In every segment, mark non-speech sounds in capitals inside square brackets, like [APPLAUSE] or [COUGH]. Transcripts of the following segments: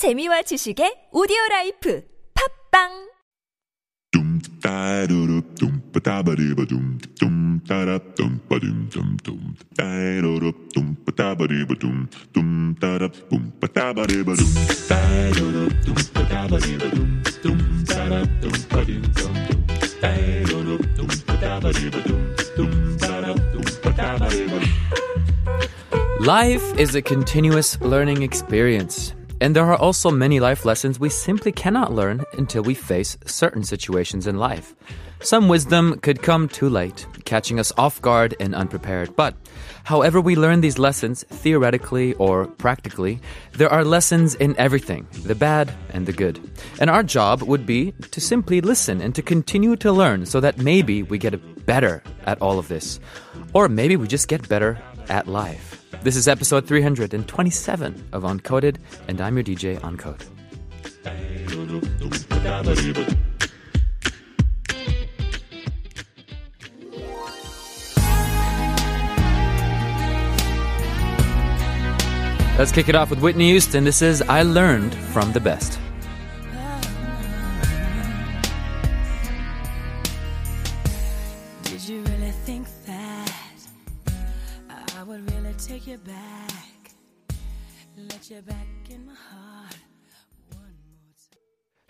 재미와 지식의 오디오 라이프 팝빵 Dum da do do dum ba da ba dee ba dum dum da da dum ba dum dum dum da do do dum ba da ba dee ba dum dum da da boom ba da ba dee ba dum da do do dum ba da ba dee ba dum dum da da dum ba dee dum dum da do do dum ba da ba dee ba dum dum da da dum ba da ba dee ba dum Life is a continuous learning experience. And there are also many life lessons we simply cannot learn until we face certain situations in life. Some wisdom could come too late, catching us off guard and unprepared. But however we learn these lessons, theoretically or practically, there are lessons in everything, the bad and the good. And our job would be to simply listen and to continue to learn so that maybe we get better at all of this. Or maybe we just get better at life. This is episode 327 of Uncoded, and I'm your DJ Uncode. Let's kick it off with Whitney Houston. This is I Learned from the Best. Take you back? Let you back in my heart.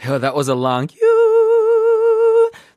Oh, that was a long you.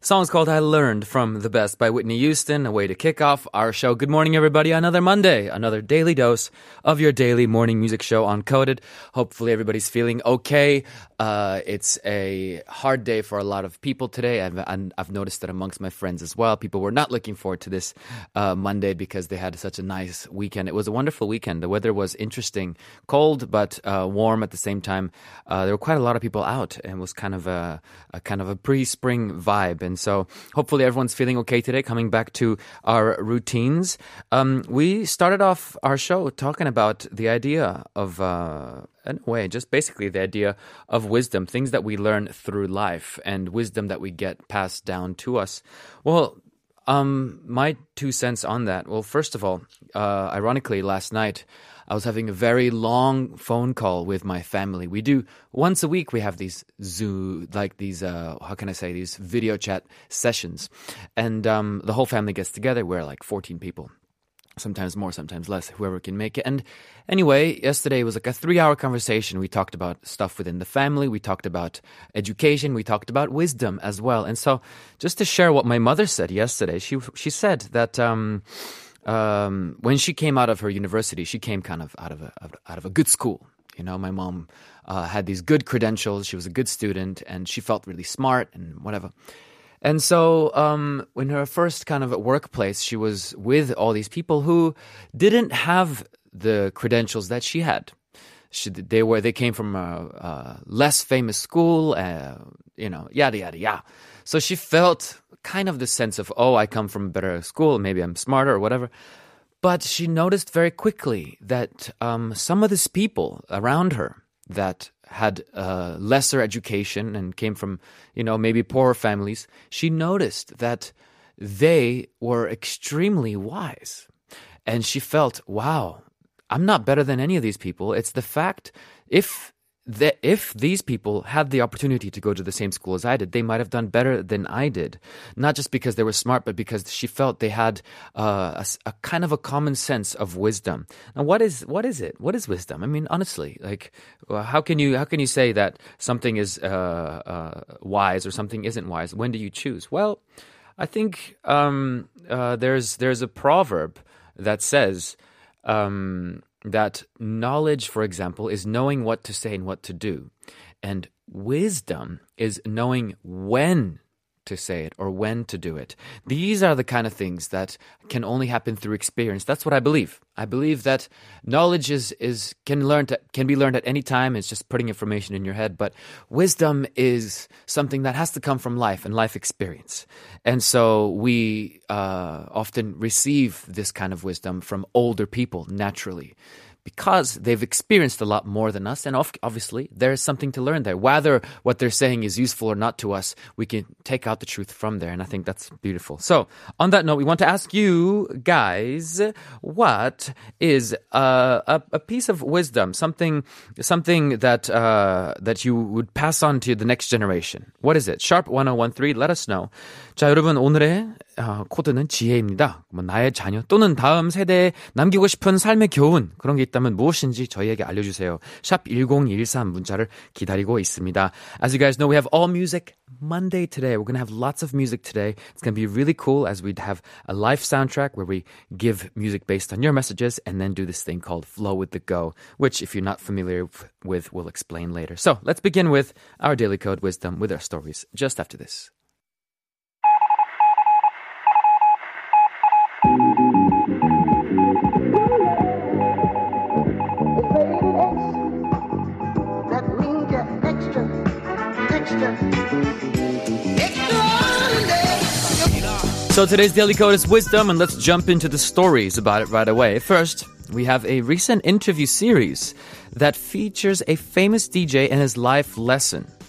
Song's called I Learned from the Best by Whitney Houston. A way to kick off our show. Good morning, everybody. Another Monday, another daily dose of your daily morning music show Uncoded. Hopefully, everybody's feeling okay. Uh, it's a hard day for a lot of people today. I've, I've noticed that amongst my friends as well. People were not looking forward to this uh, Monday because they had such a nice weekend. It was a wonderful weekend. The weather was interesting, cold but uh, warm at the same time. Uh, there were quite a lot of people out, and it was kind of a, a kind of a pre-spring vibe. And so, hopefully, everyone's feeling okay today. Coming back to our routines, um, we started off our show talking about the idea of uh, in a way, just basically the idea of wisdom, things that we learn through life and wisdom that we get passed down to us. Well, um, my two cents on that. Well, first of all, uh, ironically, last night I was having a very long phone call with my family. We do once a week. We have these zoo, like these, uh, how can I say, these video chat sessions, and um, the whole family gets together. We're like 14 people sometimes more, sometimes less, whoever can make it. And anyway, yesterday was like a three hour conversation. We talked about stuff within the family, we talked about education, we talked about wisdom as well. And so, just to share what my mother said yesterday, she, she said that, um, um, when she came out of her university, she came kind of out of a, out of a good school. You know, my mom uh, had these good credentials. She was a good student and she felt really smart and whatever. And so, um, in her first kind of workplace, she was with all these people who didn't have the credentials that she had. She, they were they came from a, a less famous school, uh, you know, yada yada yada. So she felt kind of the sense of, oh, I come from a better school, maybe I'm smarter or whatever. But she noticed very quickly that um, some of these people around her that had uh, lesser education and came from, you know, maybe poorer families, she noticed that they were extremely wise. And she felt, wow, I'm not better than any of these people. It's the fact if that if these people had the opportunity to go to the same school as I did, they might have done better than I did. Not just because they were smart, but because she felt they had uh, a, a, kind of a common sense of wisdom. Now, what is what is it? What is wisdom? I mean, honestly, like, how can you how can you say that something is uh, uh, wise or something isn't wise? When do you choose? Well, I think um, uh, there's there's a proverb that says. Um, that knowledge, for example, is knowing what to say and what to do. And wisdom is knowing when to say it or when to do it. These are the kind of things that can only happen through experience. That's what I believe. I believe that knowledge is, is can learn to, can be learned at any time. It's just putting information in your head. But wisdom is something that has to come from life and life experience. And so we uh, often receive this kind of wisdom from older people naturally because they've experienced a lot more than us. And obviously, there's something to learn there. Whether what they're saying is useful or not to us, we can take out the truth from there. And I think that's beautiful. So, on that note, we want to ask you guys what is uh, a, a piece of wisdom, something, something that, uh, that you would pass on to the next generation? What is it? Sharp 1013, let us know. 자, 여러분, 오늘의 어, 코드는 지혜입니다. 뭐 나의 자녀 또는 다음 세대에 남기고 싶은 삶의 교훈 그런 게 있다면 무엇인지 저희에게 알려주세요. 샵 1013 문자를 기다리고 있습니다. As you guys know, we have all music Monday today. We're going to have lots of music today. It's going to be really cool as we'd have a live soundtrack where we give music based on your messages and then do this thing called Flow with the Go, which if you're not familiar with, we'll explain later. So let's begin with our Daily Code Wisdom with our stories just after this. So today's Daily Code is wisdom, and let's jump into the stories about it right away. First, we have a recent interview series that features a famous DJ and his life lessons.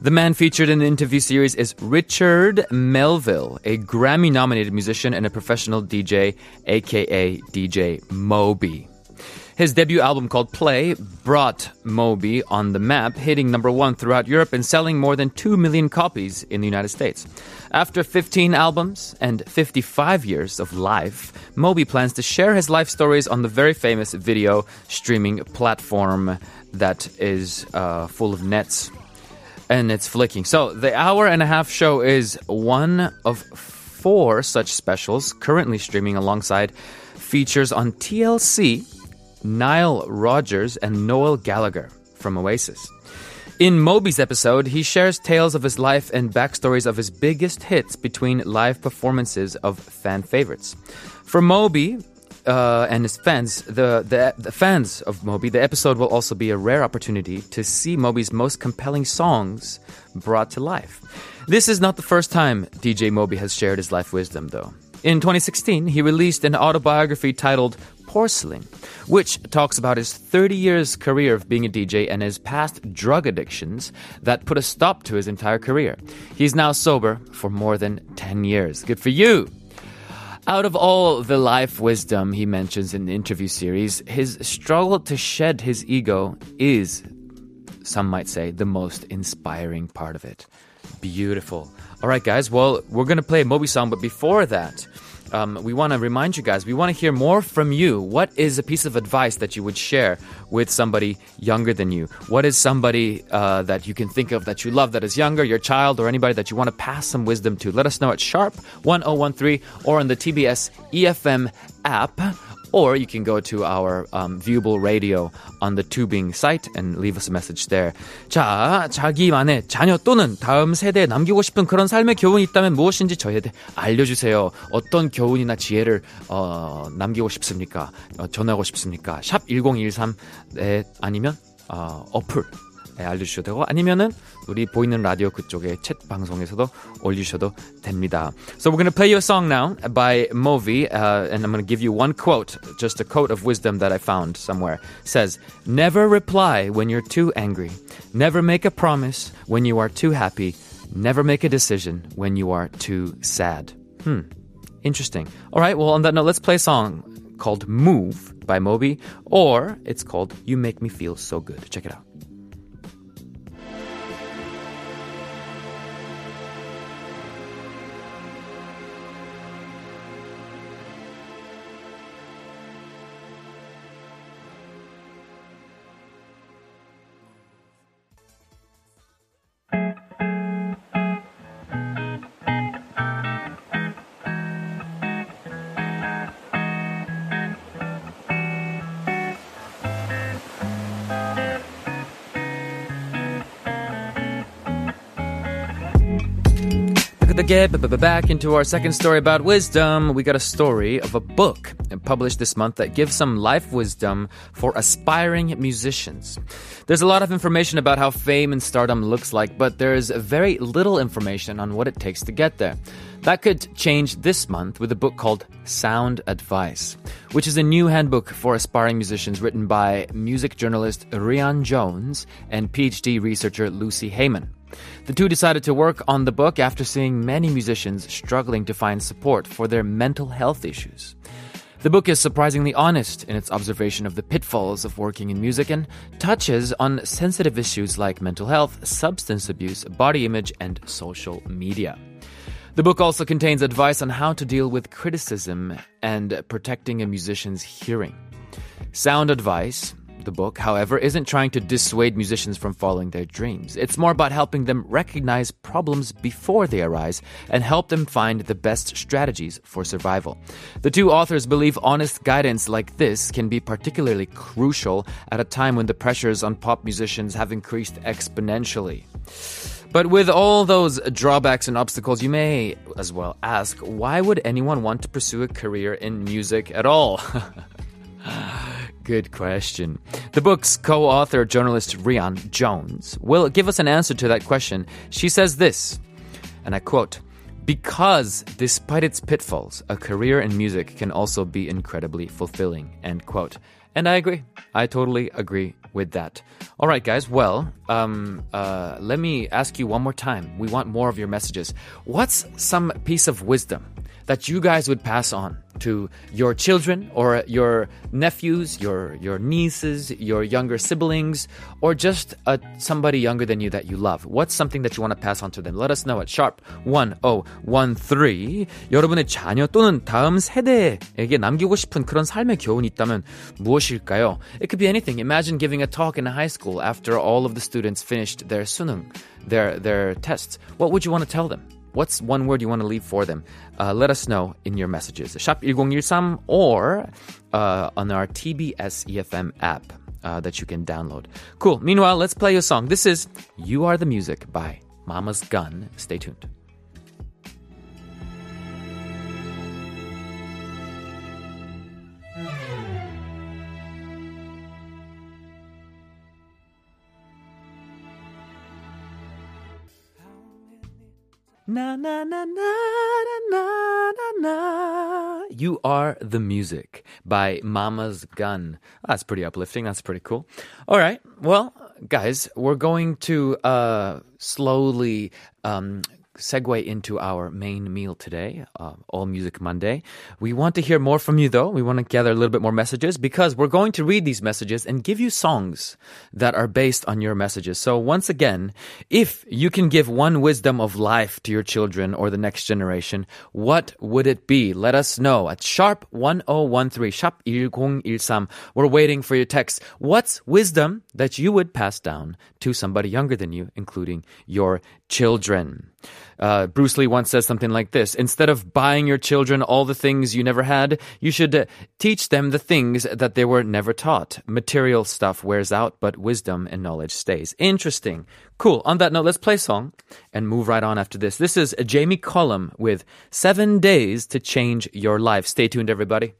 The man featured in the interview series is Richard Melville, a Grammy nominated musician and a professional DJ, aka DJ Moby. His debut album called Play brought Moby on the map, hitting number one throughout Europe and selling more than 2 million copies in the United States. After 15 albums and 55 years of life, Moby plans to share his life stories on the very famous video streaming platform that is uh, full of nets and it's flicking. So the hour and a half show is one of four such specials currently streaming alongside features on TLC Nile Rodgers and Noel Gallagher from Oasis. In Moby's episode, he shares tales of his life and backstories of his biggest hits between live performances of fan favorites. For Moby, uh, and his fans, the, the, the fans of Moby, the episode will also be a rare opportunity to see Moby's most compelling songs brought to life. This is not the first time DJ Moby has shared his life wisdom, though. In 2016, he released an autobiography titled Porcelain, which talks about his 30 years career of being a DJ and his past drug addictions that put a stop to his entire career. He's now sober for more than 10 years. Good for you! Out of all the life wisdom he mentions in the interview series, his struggle to shed his ego is, some might say, the most inspiring part of it. Beautiful. All right, guys. Well, we're going to play a Moby song, but before that, um, we want to remind you guys, we want to hear more from you. What is a piece of advice that you would share with somebody younger than you? What is somebody uh, that you can think of that you love that is younger, your child, or anybody that you want to pass some wisdom to? Let us know at sharp 1013 or on the TBS EFM app or you can go to our um, viewable radio on the tubing site and leave us a message there. 자, 자기만의 자녀 또는 다음 세대에 남기고 싶은 그런 삶의 교훈이 있다면 무엇인지 저희한테 알려주세요. 어떤 교훈이나 지혜를 어, 남기고 싶습니까? 어, 전하고 싶습니까? 샵 1013에 아니면 어, 어플 알려주셔도 되고 아니면은 우리 보이는 라디오 그쪽에 챗 방송에서도 올리셔도 됩니다. So we're going to play you a song now by Moby, uh, and I'm going to give you one quote, just a quote of wisdom that I found somewhere. It says, "Never reply when you're too angry. Never make a promise when you are too happy. Never make a decision when you are too sad." Hmm. Interesting. All right. Well, on that note, let's play a song called "Move" by Moby, or it's called "You Make Me Feel So Good." Check it out. Back into our second story about wisdom. We got a story of a book published this month that gives some life wisdom for aspiring musicians. There's a lot of information about how fame and stardom looks like, but there's very little information on what it takes to get there. That could change this month with a book called Sound Advice, which is a new handbook for aspiring musicians written by music journalist Rhian Jones and PhD researcher Lucy Heyman. The two decided to work on the book after seeing many musicians struggling to find support for their mental health issues. The book is surprisingly honest in its observation of the pitfalls of working in music and touches on sensitive issues like mental health, substance abuse, body image, and social media. The book also contains advice on how to deal with criticism and protecting a musician's hearing. Sound advice the book, however, isn't trying to dissuade musicians from following their dreams. It's more about helping them recognize problems before they arise and help them find the best strategies for survival. The two authors believe honest guidance like this can be particularly crucial at a time when the pressures on pop musicians have increased exponentially. But with all those drawbacks and obstacles, you may as well ask why would anyone want to pursue a career in music at all? [LAUGHS] Good question. The book's co author, journalist Rhian Jones, will give us an answer to that question. She says this, and I quote, because despite its pitfalls, a career in music can also be incredibly fulfilling. End quote. And I agree. I totally agree with that. All right, guys. Well, um, uh, let me ask you one more time. We want more of your messages. What's some piece of wisdom that you guys would pass on to your children or your nephews, your your nieces, your younger siblings, or just uh, somebody younger than you that you love? What's something that you want to pass on to them? Let us know at sharp 1013. 여러분의 자녀 또는 다음 세대에게 남기고 싶은 그런 삶의 교훈이 있다면 무엇일까요? It could be anything. Imagine giving a talk in a high school after all of the students finished their sunung, their their tests. What would you want to tell them? What's one word you want to leave for them? Uh, let us know in your messages. Shop 1013 or uh, on our TBS EFM app uh, that you can download. Cool. Meanwhile, let's play a song. This is You Are the Music by Mamas Gun. Stay tuned. Na na na na na na na. You are the music by Mamas Gun. That's pretty uplifting. That's pretty cool. All right. Well, guys, we're going to uh, slowly um, segue into our main meal today, uh, All Music Monday. We want to hear more from you, though. We want to gather a little bit more messages because we're going to read these messages and give you songs that are based on your messages. So, once again, if you can give one wisdom of life to your children or the next generation, what would it be? Let us know at sharp 1013, sharp 1013. We're waiting for your text. What's wisdom that you would pass down to somebody younger than you, including your children? Uh, Bruce Lee once says something like this Instead of buying your children all the things you never had, you should uh, teach them the things that they were never taught. Material stuff wears out, but wisdom and knowledge stays. Interesting. Cool. On that note, let's play a song and move right on after this. This is Jamie Cullum with Seven Days to Change Your Life. Stay tuned, everybody.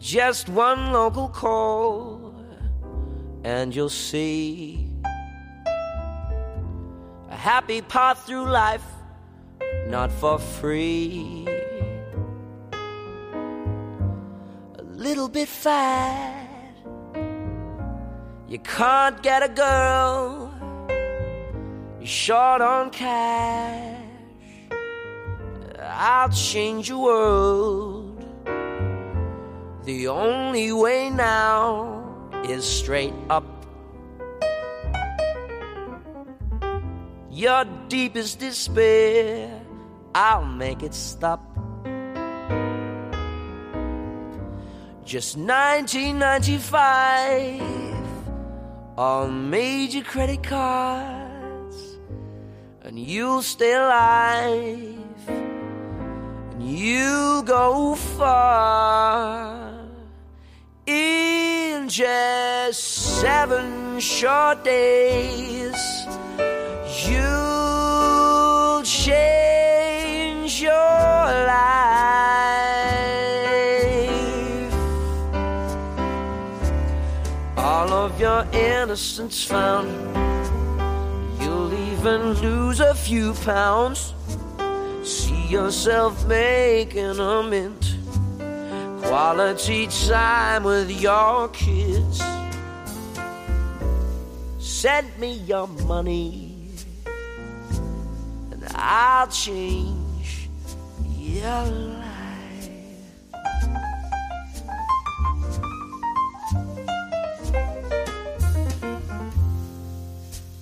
Just one local call, and you'll see a happy path through life, not for free. A little bit fat, you can't get a girl, you're short on cash. I'll change your world. The only way now is straight up. Your deepest despair, I'll make it stop. Just 1995 on major credit cards, and you'll stay alive, and you'll go far. Just seven short days, you'll change your life. All of your innocence found, you'll even lose a few pounds. See yourself making a mint. Quality time with your kids. Send me your money, and I'll change your life.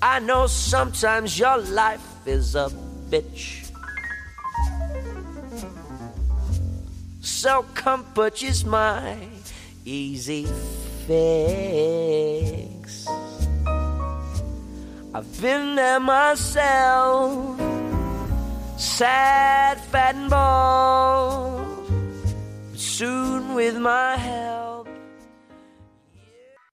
I know sometimes your life is a bitch. So comfort is my easy fix. I've been there myself, sad, fat, and bald. But soon, with my help.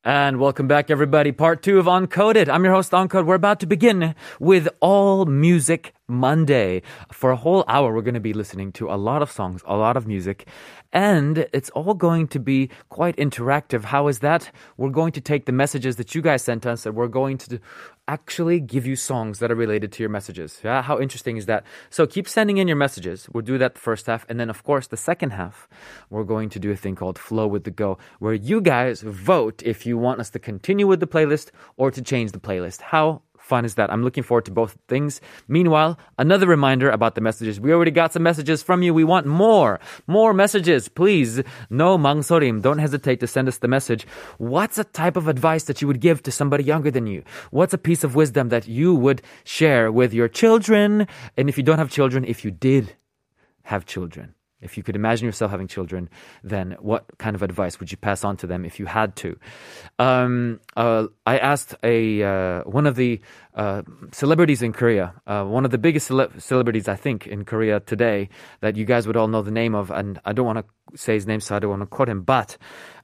And welcome back, everybody. Part two of Uncoded. I'm your host, Uncode. We're about to begin with All Music Monday. For a whole hour, we're going to be listening to a lot of songs, a lot of music, and it's all going to be quite interactive. How is that? We're going to take the messages that you guys sent us and we're going to actually give you songs that are related to your messages. Yeah, how interesting is that? So keep sending in your messages. We'll do that the first half. And then, of course, the second half, we're going to do a thing called Flow with the Go, where you guys vote if you want us to continue with the playlist or to change the playlist. How fun is that? I'm looking forward to both things. Meanwhile, another reminder about the messages. We already got some messages from you. We want more, more messages. Please, no mangsorim. Don't hesitate to send us the message. What's a type of advice that you would give to somebody younger than you? What's a piece of wisdom that you would share with your children? And if you don't have children, if you did have children, if you could imagine yourself having children, then what kind of advice would you pass on to them if you had to? Um, uh, I asked a uh, one of the uh, celebrities in Korea, uh, one of the biggest cele- celebrities I think in Korea today, that you guys would all know the name of, and I don't want to say his name, so I don't want to quote him, but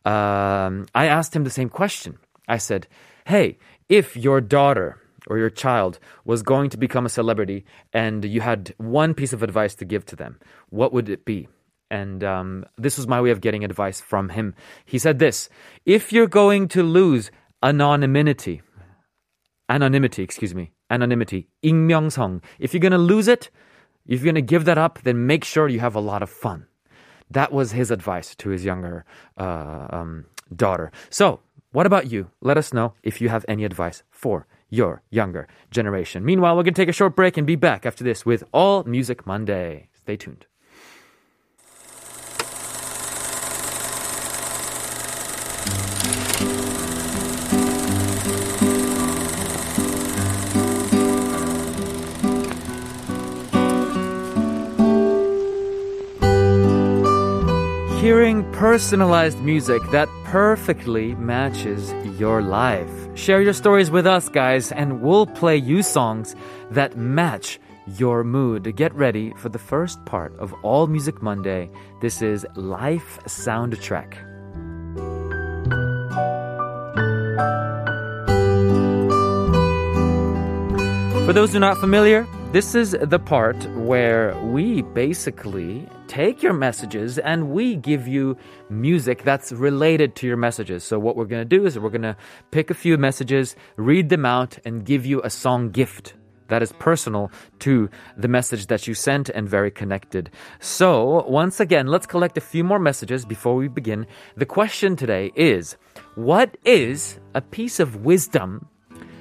um, I asked him the same question. I said, "Hey, if your daughter." or your child was going to become a celebrity and you had one piece of advice to give to them, what would it be? And um, this was my way of getting advice from him. He said this If you're going to lose anonymity, anonymity, excuse me, anonymity, 익명성, if you're going to lose it, if you're going to give that up, then make sure you have a lot of fun. That was his advice to his younger uh, um, daughter. So, what about you? Let us know if you have any advice for your younger generation. Meanwhile, we're going to take a short break and be back after this with All Music Monday. Stay tuned. Hearing personalized music that perfectly matches your life. Share your stories with us, guys, and we'll play you songs that match your mood. Get ready for the first part of All Music Monday. This is Life Soundtrack. For those who are not familiar, this is the part where we basically take your messages and we give you music that's related to your messages. So, what we're going to do is we're going to pick a few messages, read them out, and give you a song gift that is personal to the message that you sent and very connected. So, once again, let's collect a few more messages before we begin. The question today is What is a piece of wisdom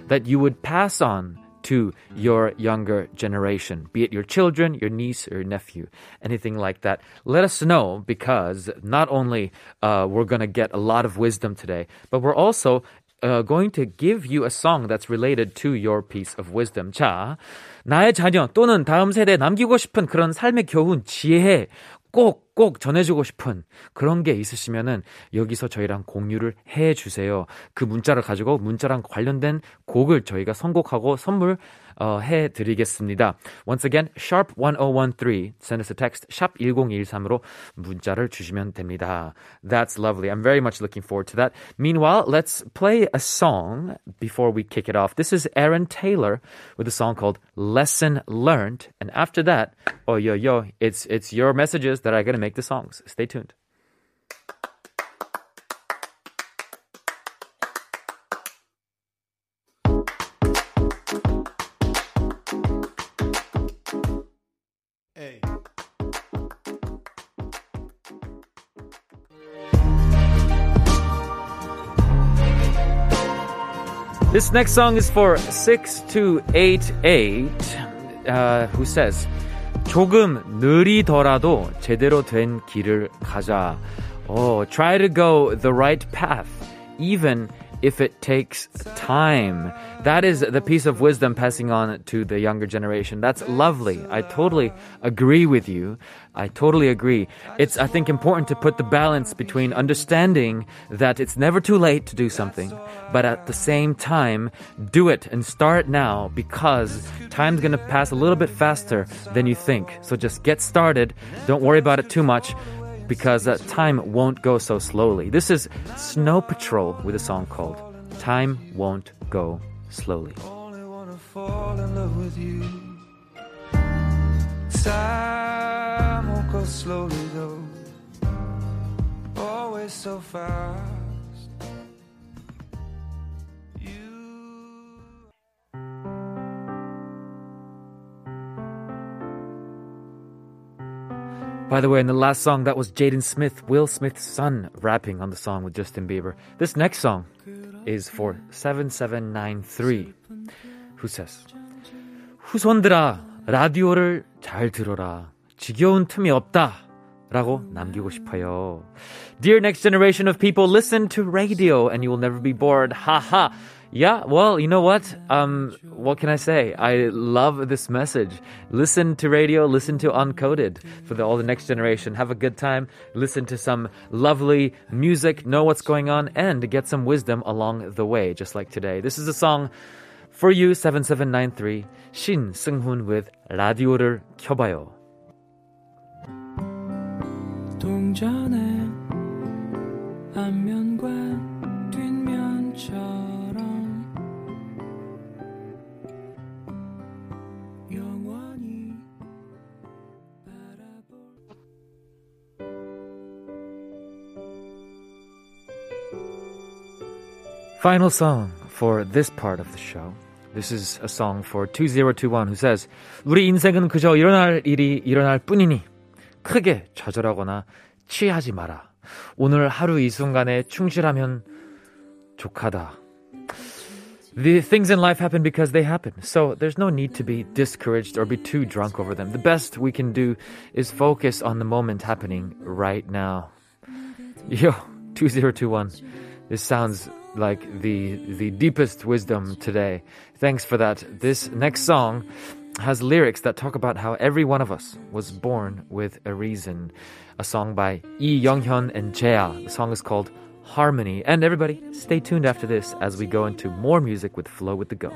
that you would pass on to your younger generation, be it your children, your niece, or your nephew, anything like that. Let us know because not only uh, we're going to get a lot of wisdom today, but we're also uh, going to give you a song that's related to your piece of wisdom. 자, 나의 자녀 또는 다음 세대에 남기고 싶은 그런 삶의 교훈, 지혜, 꼭, 꼭 전해주고 싶은 그런 게 있으시면은 여기서 저희랑 공유를 해 주세요. 그 문자를 가지고 문자랑 관련된 곡을 저희가 선곡하고 선물 어, 해드리겠습니다. Once again, sharp 1013. Send us a text, sharp 1013으로 문자를 주시면 됩니다. That's lovely. I'm very much looking forward to that. Meanwhile, let's play a song before we kick it off. This is Aaron Taylor with a song called Lesson Learned. And after that, oh yo yo, it's it's your messages that are gonna make the songs. Stay tuned. This next song is for 6288, uh, who says, 조금 느리더라도 제대로 된 길을 가자. Oh, try to go the right path, even if it takes time. That is the piece of wisdom passing on to the younger generation. That's lovely. I totally agree with you. I totally agree. It's, I think, important to put the balance between understanding that it's never too late to do something, but at the same time, do it and start now because time's gonna pass a little bit faster than you think. So just get started. Don't worry about it too much because uh, time won't go so slowly. This is Snow Patrol with a song called Time Won't Go Slowly. Time won't go slowly though, always so fast. You. By the way, in the last song, that was Jaden Smith, Will Smith's son, rapping on the song with Justin Bieber. This next song is for 7793, who says, 후손들아, 라디오를 잘 들어라. 지겨운 틈이 없다. 라고 남기고 싶어요. Dear next generation of people, listen to radio and you will never be bored. Haha. Yeah, well, you know what? Um, what can I say? I love this message. Listen to radio, listen to Uncoded for the, all the next generation. Have a good time, listen to some lovely music, know what's going on, and get some wisdom along the way, just like today. This is a song for you, 7793, Shin Seung-hoon with 라디오를 켜봐요. 동전의 앞면과 뒷면처럼 영원히 바라볼 Final song for this part of the show. This is a song for 2021 who says, 우리 인생은 그저 일어날 일이 일어날 뿐이니 크게 좌절하거나 취하지 마라. 오늘 하루 이 순간에 충실하면 족하다. The things in life happen because they happen. So there's no need to be discouraged or be too drunk over them. The best we can do is focus on the moment happening right now. Yo, 2021. This sounds like the the deepest wisdom today. Thanks for that. This next song has lyrics that talk about how every one of us was born with a reason. A song by Lee Young-hyun and Jaya. The song is called Harmony. And everybody, stay tuned after this as we go into more music with Flow with the Go.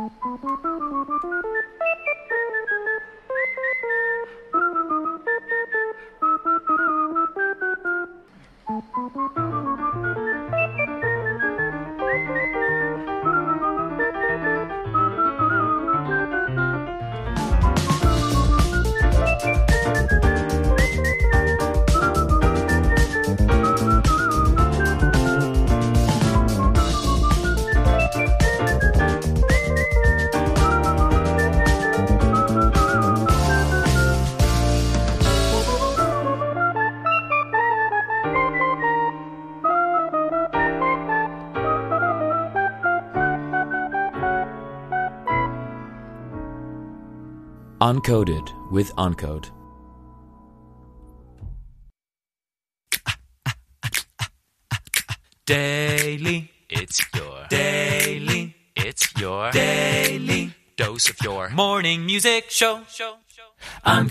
Thank you. Uncoded with Uncode. Daily, it's your daily, it's your daily. Dose dose of your morning music show. I'm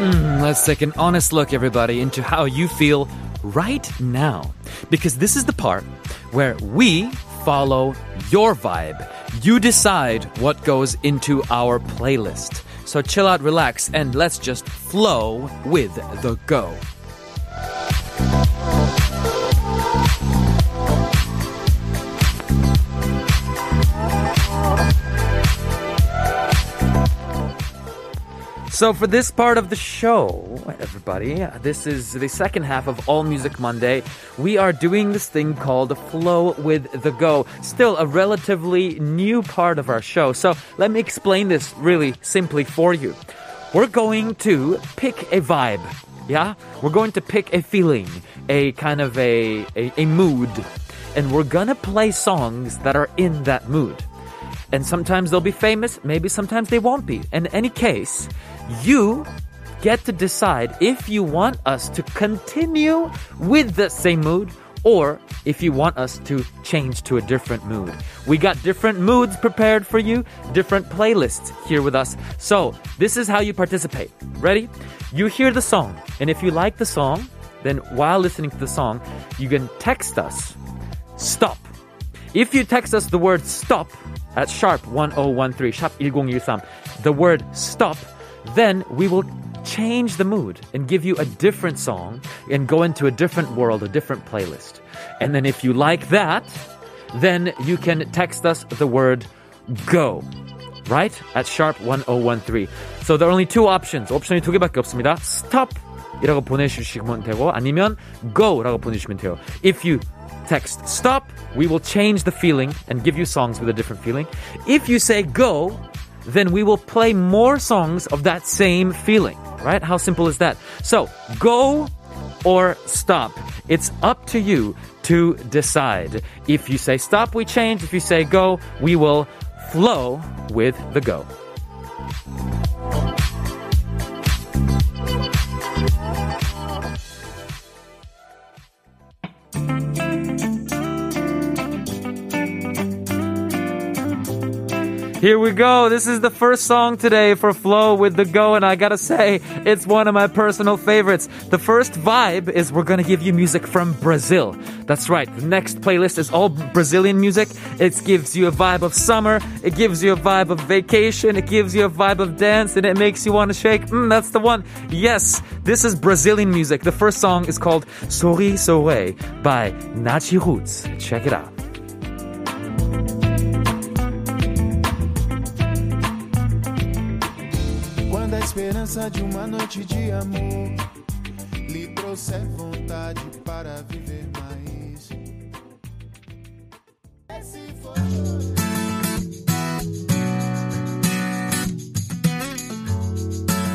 coded. Let's take an honest look, everybody, into how you feel right now. Because this is the part where we follow your vibe. You decide what goes into our playlist. So chill out, relax, and let's just flow with the go. So, for this part of the show, everybody, this is the second half of All Music Monday. We are doing this thing called Flow with the Go. Still a relatively new part of our show. So, let me explain this really simply for you. We're going to pick a vibe. Yeah? We're going to pick a feeling, a kind of a, a, a mood. And we're gonna play songs that are in that mood. And sometimes they'll be famous, maybe sometimes they won't be. In any case, you get to decide if you want us to continue with the same mood or if you want us to change to a different mood. We got different moods prepared for you, different playlists here with us. So, this is how you participate. Ready? You hear the song, and if you like the song, then while listening to the song, you can text us stop. If you text us the word stop at sharp 1013, sharp 1013, the word stop, then we will change the mood and give you a different song and go into a different world, a different playlist. And then if you like that, then you can text us the word go. Right? At sharp 1013. So there are only two options. 옵션이 두 개밖에 없습니다. stop 이라고 보내주시면 되고 아니면 go라고 보내주시면 돼요. If you text stop, we will change the feeling and give you songs with a different feeling. If you say go, then we will play more songs of that same feeling, right? How simple is that? So, go or stop. It's up to you to decide. If you say stop, we change. If you say go, we will flow with the go. Here we go. This is the first song today for Flow with the Go, and I gotta say, it's one of my personal favorites. The first vibe is we're gonna give you music from Brazil. That's right. The next playlist is all Brazilian music. It gives you a vibe of summer, it gives you a vibe of vacation, it gives you a vibe of dance, and it makes you wanna shake. Mm, that's the one. Yes, this is Brazilian music. The first song is called Sorri Sou Rei by Natiruts. Check it out. Esperança de uma noite de amor lhe trouxer vontade para viver mais.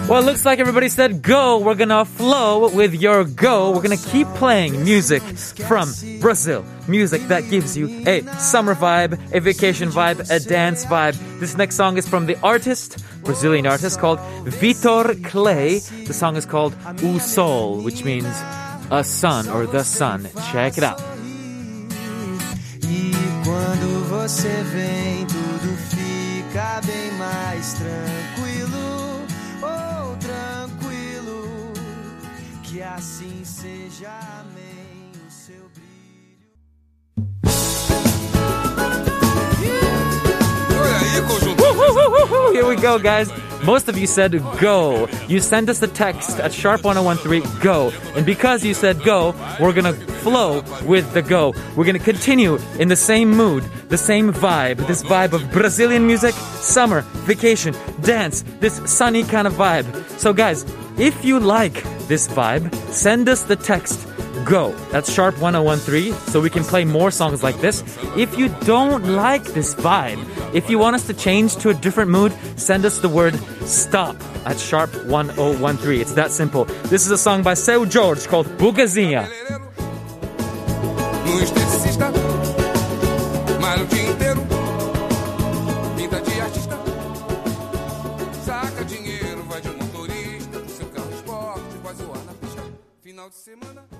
Well, it looks like everybody said go. We're gonna flow with your go. We're gonna keep playing music from Brazil. Music that gives you a summer vibe, a vacation vibe, a dance vibe. This next song is from the artist, Brazilian artist called Vitor Kley. The song is called O Sol, which means a sun or the sun. Check it out. Quando você vem, tudo fica bem mais tranquilo. Que assim seja, amém. O seu brilho. Woo, woo, woo, woo. Here we go, guys. Most of you said go. You sent us a text at sharp1013 go. And because you said go, we're going to flow with the go. We're going to continue in the same mood, the same vibe, this vibe of Brazilian music, summer, vacation, dance, this sunny kind of vibe. So guys, if you like this vibe, send us the text go. That's sharp 1013 so we can play more songs like this. If you don't like this vibe, if you want us to change to a different mood, send us the word stop at sharp 1013. It's that simple. This is a song by Seu Jorge called Burguesinha. Malha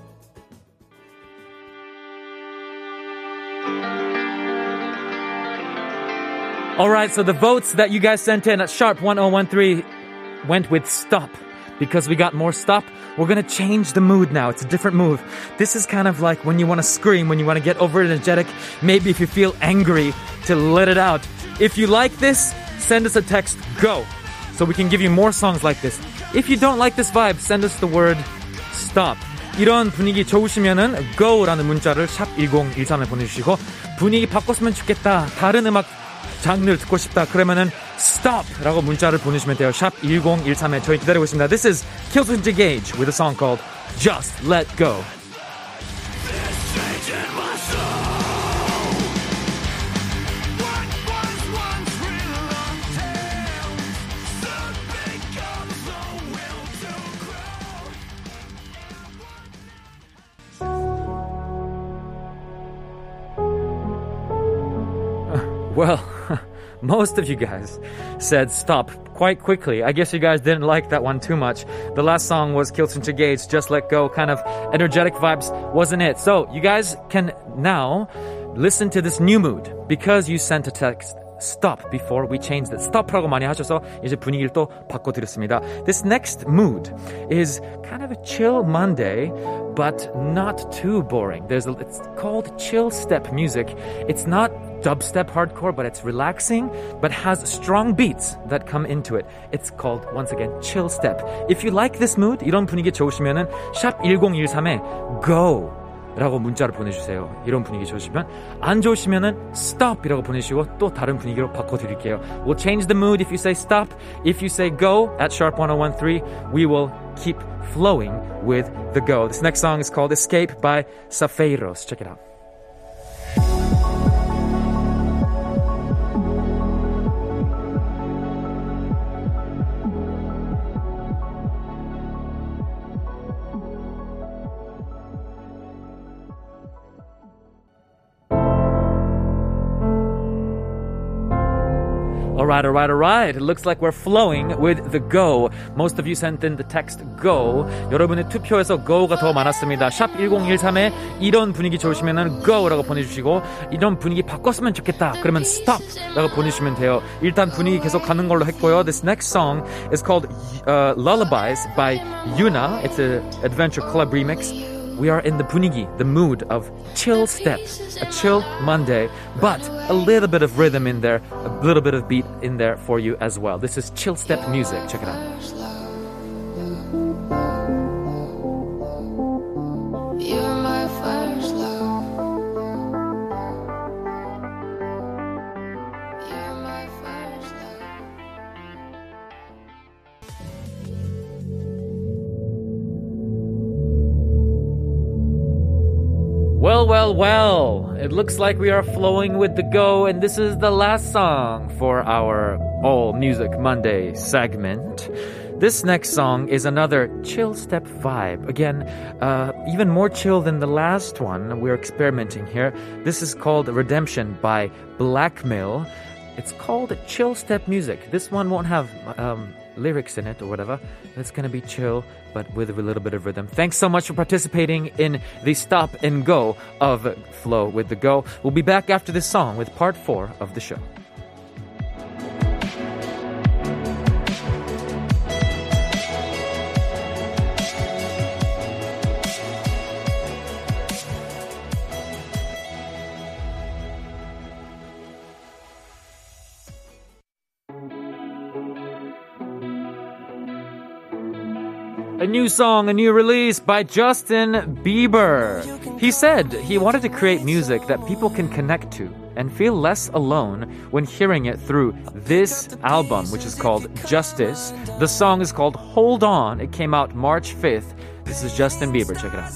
All right, so the votes that you guys sent in at sharp 1013 went with stop. Because we got more stop, we're gonna change the mood now. It's a different move. This is kind of like when you wanna scream, when you wanna get over energetic, maybe if you feel angry to let it out. If you like this, send us a text go so we can give you more songs like this. If you don't like this vibe, send us the word stop. 이런 분위기 좋으시면은 go라는 문자를 샵 1013에 보내주시고 분위기 바꿨으면 좋겠다. 다른 음악 장르를 듣고 싶다. 그러면은 stop라고 문자를 보내주시면 돼요. 샵 1013에 저희 기다리고 있습니다. This is Killswitch Gage with a song called Just Let Go. Well, most of you guys said stop quite quickly. I guess you guys didn't like that one too much. The last song was Kilton Gates, Just Let Go, kind of energetic vibes, wasn't it? So you guys can now listen to this new mood because you sent a text Stop before we changed it. Stop라고 많이 하셔서 이제 분위기를 또 바꿔드렸습니다. This next mood is kind of a chill Monday, but not too boring. There's a, it's called chill step music. It's not dubstep hardcore, but it's relaxing, but has strong beats that come into it. It's called, once again, chill step. If you like this mood, 이런 분위기 좋으시면은 샵 1013에 go 라고 문자를 보내주세요. 이런 분위기 좋으시면 안 좋으시면은 stop이라고 보내시고 또 다른 분위기로 바꿔드릴게요. We'll change the mood if you say stop. If you say go at sharp 1013, we will keep flowing with the go. This next song is called Escape by Safeiros. Check it out. All right, all right, all right. It looks like we're flowing with the go. Most of you sent in the text go. 여러분의 투표에서 go가 더 많았습니다. 샵 1013에 이런 분위기 좋으시면은 go라고 보내주시고 이런 분위기 바꿨으면 좋겠다. 그러면 stop라고 보내주시면 돼요. 일단 분위기 계속 가는 걸로 했고요. This next song is called uh, Lullabies by Yuna. It's an adventure club remix. We are in the punigi, the mood of chill steps, a chill Monday, but a little bit of rhythm in there, a little bit of beat in there for you as well. This is chill step music. Check it out. Well, well. It looks like we are flowing with the go, and this is the last song for our All Music Monday segment. This next song is another chill step vibe. Again, uh, even more chill than the last one. We're experimenting here. This is called Redemption by Blackmill. It's called chill step music. This one won't have um, lyrics in it or whatever. It's gonna be chill, but with a little bit of rhythm. Thanks so much for participating in the stop and go of Flow with the Go. We'll be back after this song with part four of the show. A new song, a new release by Justin Bieber. He said he wanted to create music that people can connect to and feel less alone when hearing it through this album, which is called Justice. The song is called Hold On. It came out March 5th. This is Justin Bieber. Check it out.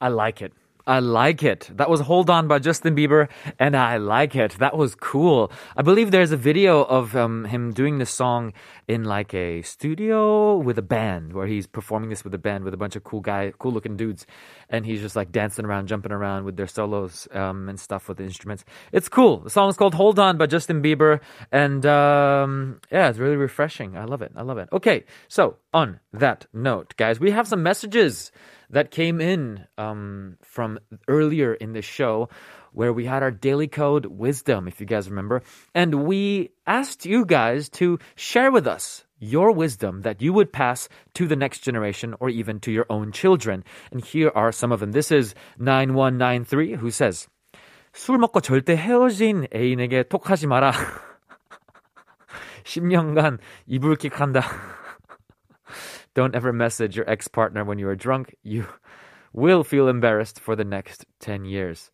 I like it. I like it. That was Hold On by Justin Bieber, and I like it. That was cool. I believe there's a video of um, him doing this song in like a studio with a band, where he's performing this with a band with a bunch of cool guy, cool looking dudes, and he's just like dancing around, jumping around with their solos um, and stuff with the instruments. It's cool. The song is called Hold On by Justin Bieber, and um, yeah, it's really refreshing. I love it. I love it. Okay, so on that note, guys, we have some messages that came in um, from earlier in the show where we had our daily code wisdom, if you guys remember. And we asked you guys to share with us your wisdom that you would pass to the next generation or even to your own children. And here are some of them. This is 9193 who says, 술 먹고 절대 헤어진 애인에게 톡하지 마라. [LAUGHS] 10년간 이불킥 한다. [LAUGHS] Don't ever message your ex partner when you are drunk. You [LAUGHS] will feel embarrassed for the next 10 years.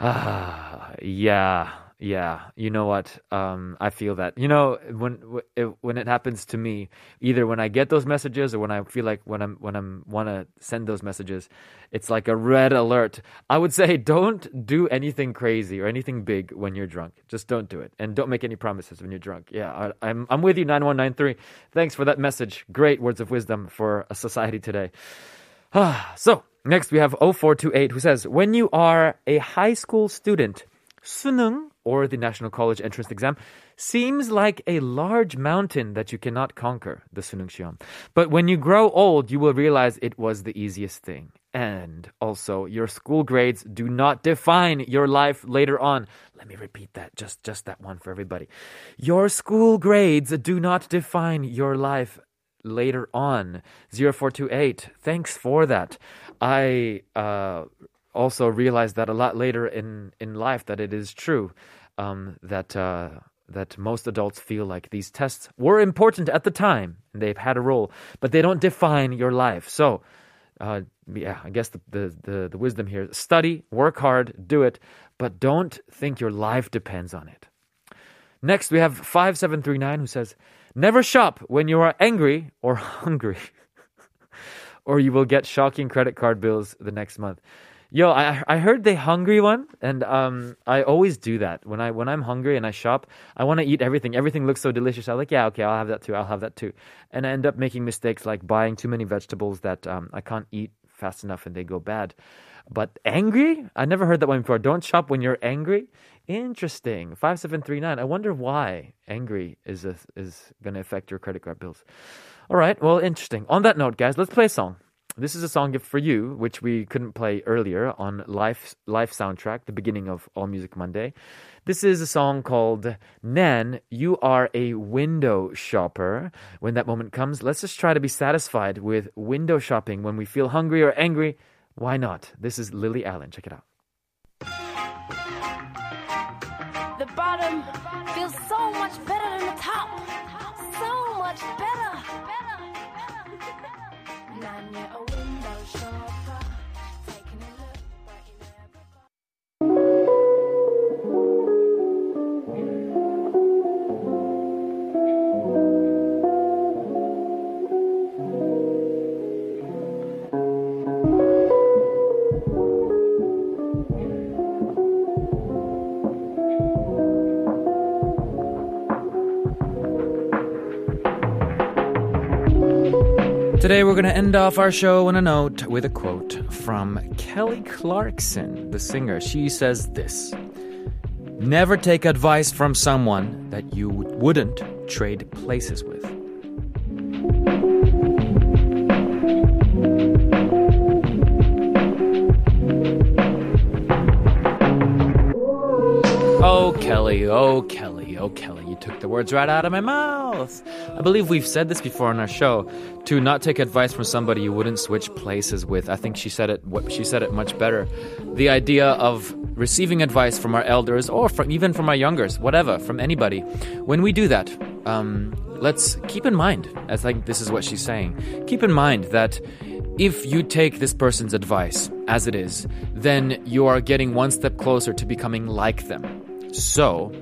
Ah, [SIGHS] yeah, yeah. You know what? Um, I feel that. You know, when it, when it happens to me, either when I get those messages or when I feel like when I'm when I'm want to send those messages, it's like a red alert. I would say [LAUGHS] don't do anything crazy or anything big when you're drunk. Just don't do it, and don't make any promises when you're drunk. Yeah, I, I'm I'm with you. Nine one nine three. Thanks for that message. Great words of wisdom for a society today. [SIGHS] so next we have 0428 who says, when you are a high school student, 수능 or the National College Entrance Exam seems like a large mountain that you cannot conquer, the Sunungcheon. But when you grow old, you will realize it was the easiest thing. And also, your school grades do not define your life later on. Let me repeat that, just, just that one for everybody. Your school grades do not define your life later on. 0428, thanks for that. I uh, also realized that a lot later in, in life that it is true um, that uh, that most adults feel like these tests were important at the time and they've had a role, but they don't define your life. So, uh, yeah, I guess the, the, the, the wisdom here study, work hard, do it, but don't think your life depends on it. Next, we have 5739 who says, Never shop when you are angry or [LAUGHS] hungry, [LAUGHS] or you will get shocking credit card bills the next month. Yo, I I heard the hungry one, and um, I always do that when I when I'm hungry and I shop. I want to eat everything. Everything looks so delicious. I'm like, yeah, okay, I'll have that too. I'll have that too, and I end up making mistakes like buying too many vegetables that um, I can't eat fast enough and they go bad. But angry? I never heard that one before. Don't shop when you're angry. Interesting. Five seven three nine. I wonder why angry is a, is going to affect your credit card bills. All right. Well, interesting. On that note, guys, let's play a song. This is a song gift for you, which we couldn't play earlier on Life Life soundtrack, the beginning of All Music Monday. This is a song called Nan, You Are a Window Shopper. When that moment comes, let's just try to be satisfied with window shopping when we feel hungry or angry. Why not? This is Lily Allen. Check it out. The bottom feels so much better than the top. So much better. You're a window oh, Today, we're going to end off our show on a note with a quote from Kelly Clarkson, the singer. She says this Never take advice from someone that you wouldn't trade places with. Oh, Kelly, oh, Kelly. oh, Kelly, took the words right out of my mouth. I believe we've said this before on our show to not take advice from somebody you wouldn't switch places with. I think she said it. She said it much better. The idea of receiving advice from our elders or from even from our youngers, whatever, from anybody. When we do that, um, let's keep in mind. I think this is what she's saying. Keep in mind that if you take this person's advice as it is, then you are getting one step closer to becoming like them. So,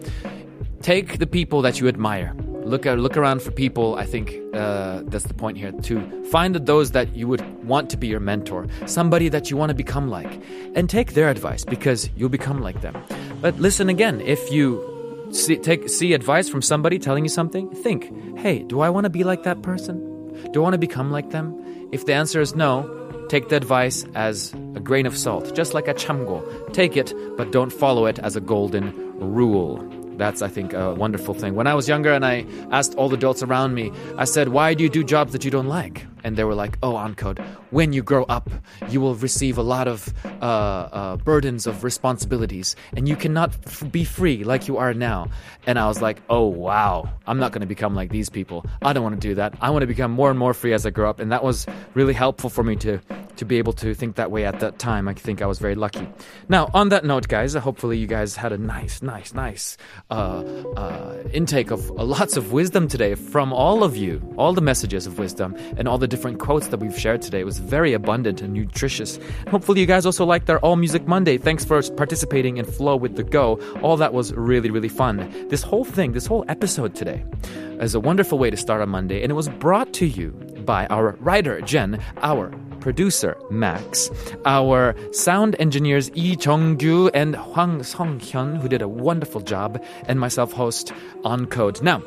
take the people that you admire. Look at, look around for people. I think uh, that's the point here. To find those that you would want to be your mentor, somebody that you want to become like, and take their advice because you'll become like them. But listen again. If you see, take see advice from somebody telling you something, think, hey, do I want to be like that person? Do I want to become like them? If the answer is no, take the advice as a grain of salt, just like a chamgo. Take it, but don't follow it as a golden rule. That's, I think, a wonderful thing. When I was younger and I asked all the adults around me, I said, Why do you do jobs that you don't like? And they were like, Oh, Uncoded, when you grow up, you will receive a lot of uh, uh, burdens of responsibilities, and you cannot f- be free like you are now. And I was like, Oh, wow, I'm not going to become like these people. I don't want to do that. I want to become more and more free as I grow up. And that was really helpful for me to, to be able to think that way at that time. I think I was very lucky. Now, on that note, guys, hopefully you guys had a nice, nice, nice uh, uh, intake of uh, lots of wisdom today from all of you, all the messages of wisdom, and all the different quotes that we've shared today. It was very abundant and nutritious. Hopefully, you guys also liked our All Music Monday. Thanks for participating in Flow with the Go. All that was really, really fun. This whole thing, this whole episode today, is a wonderful way to start a Monday, and it was brought to you by our writer, Jen, our producer, Max, our sound engineers, Lee Jong-gyu and Hwang Song-hyun, who did a wonderful job, and myself, host, Uncoded. Now,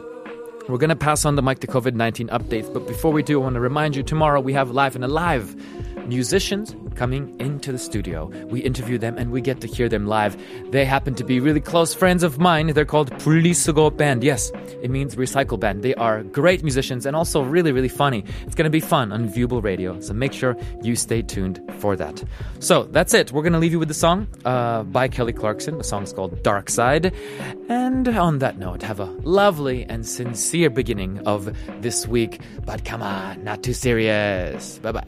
we're going to pass on the mic to COVID 19 updates, but before we do, I want to remind you tomorrow we have Live and Alive musicians coming into the studio. We interview them and we get to hear them live. They happen to be really close friends of mine. They're called Pulisugo Band. Yes, it means recycle band. They are great musicians and also really, really funny. It's going to be fun on Viewable Radio, so make sure you stay tuned for that. So that's it. We're going to leave you with the song uh, by Kelly Clarkson. The song's called Dark Side. And on that note, have a lovely and sincere beginning of this week. But come on, not too serious. Bye bye.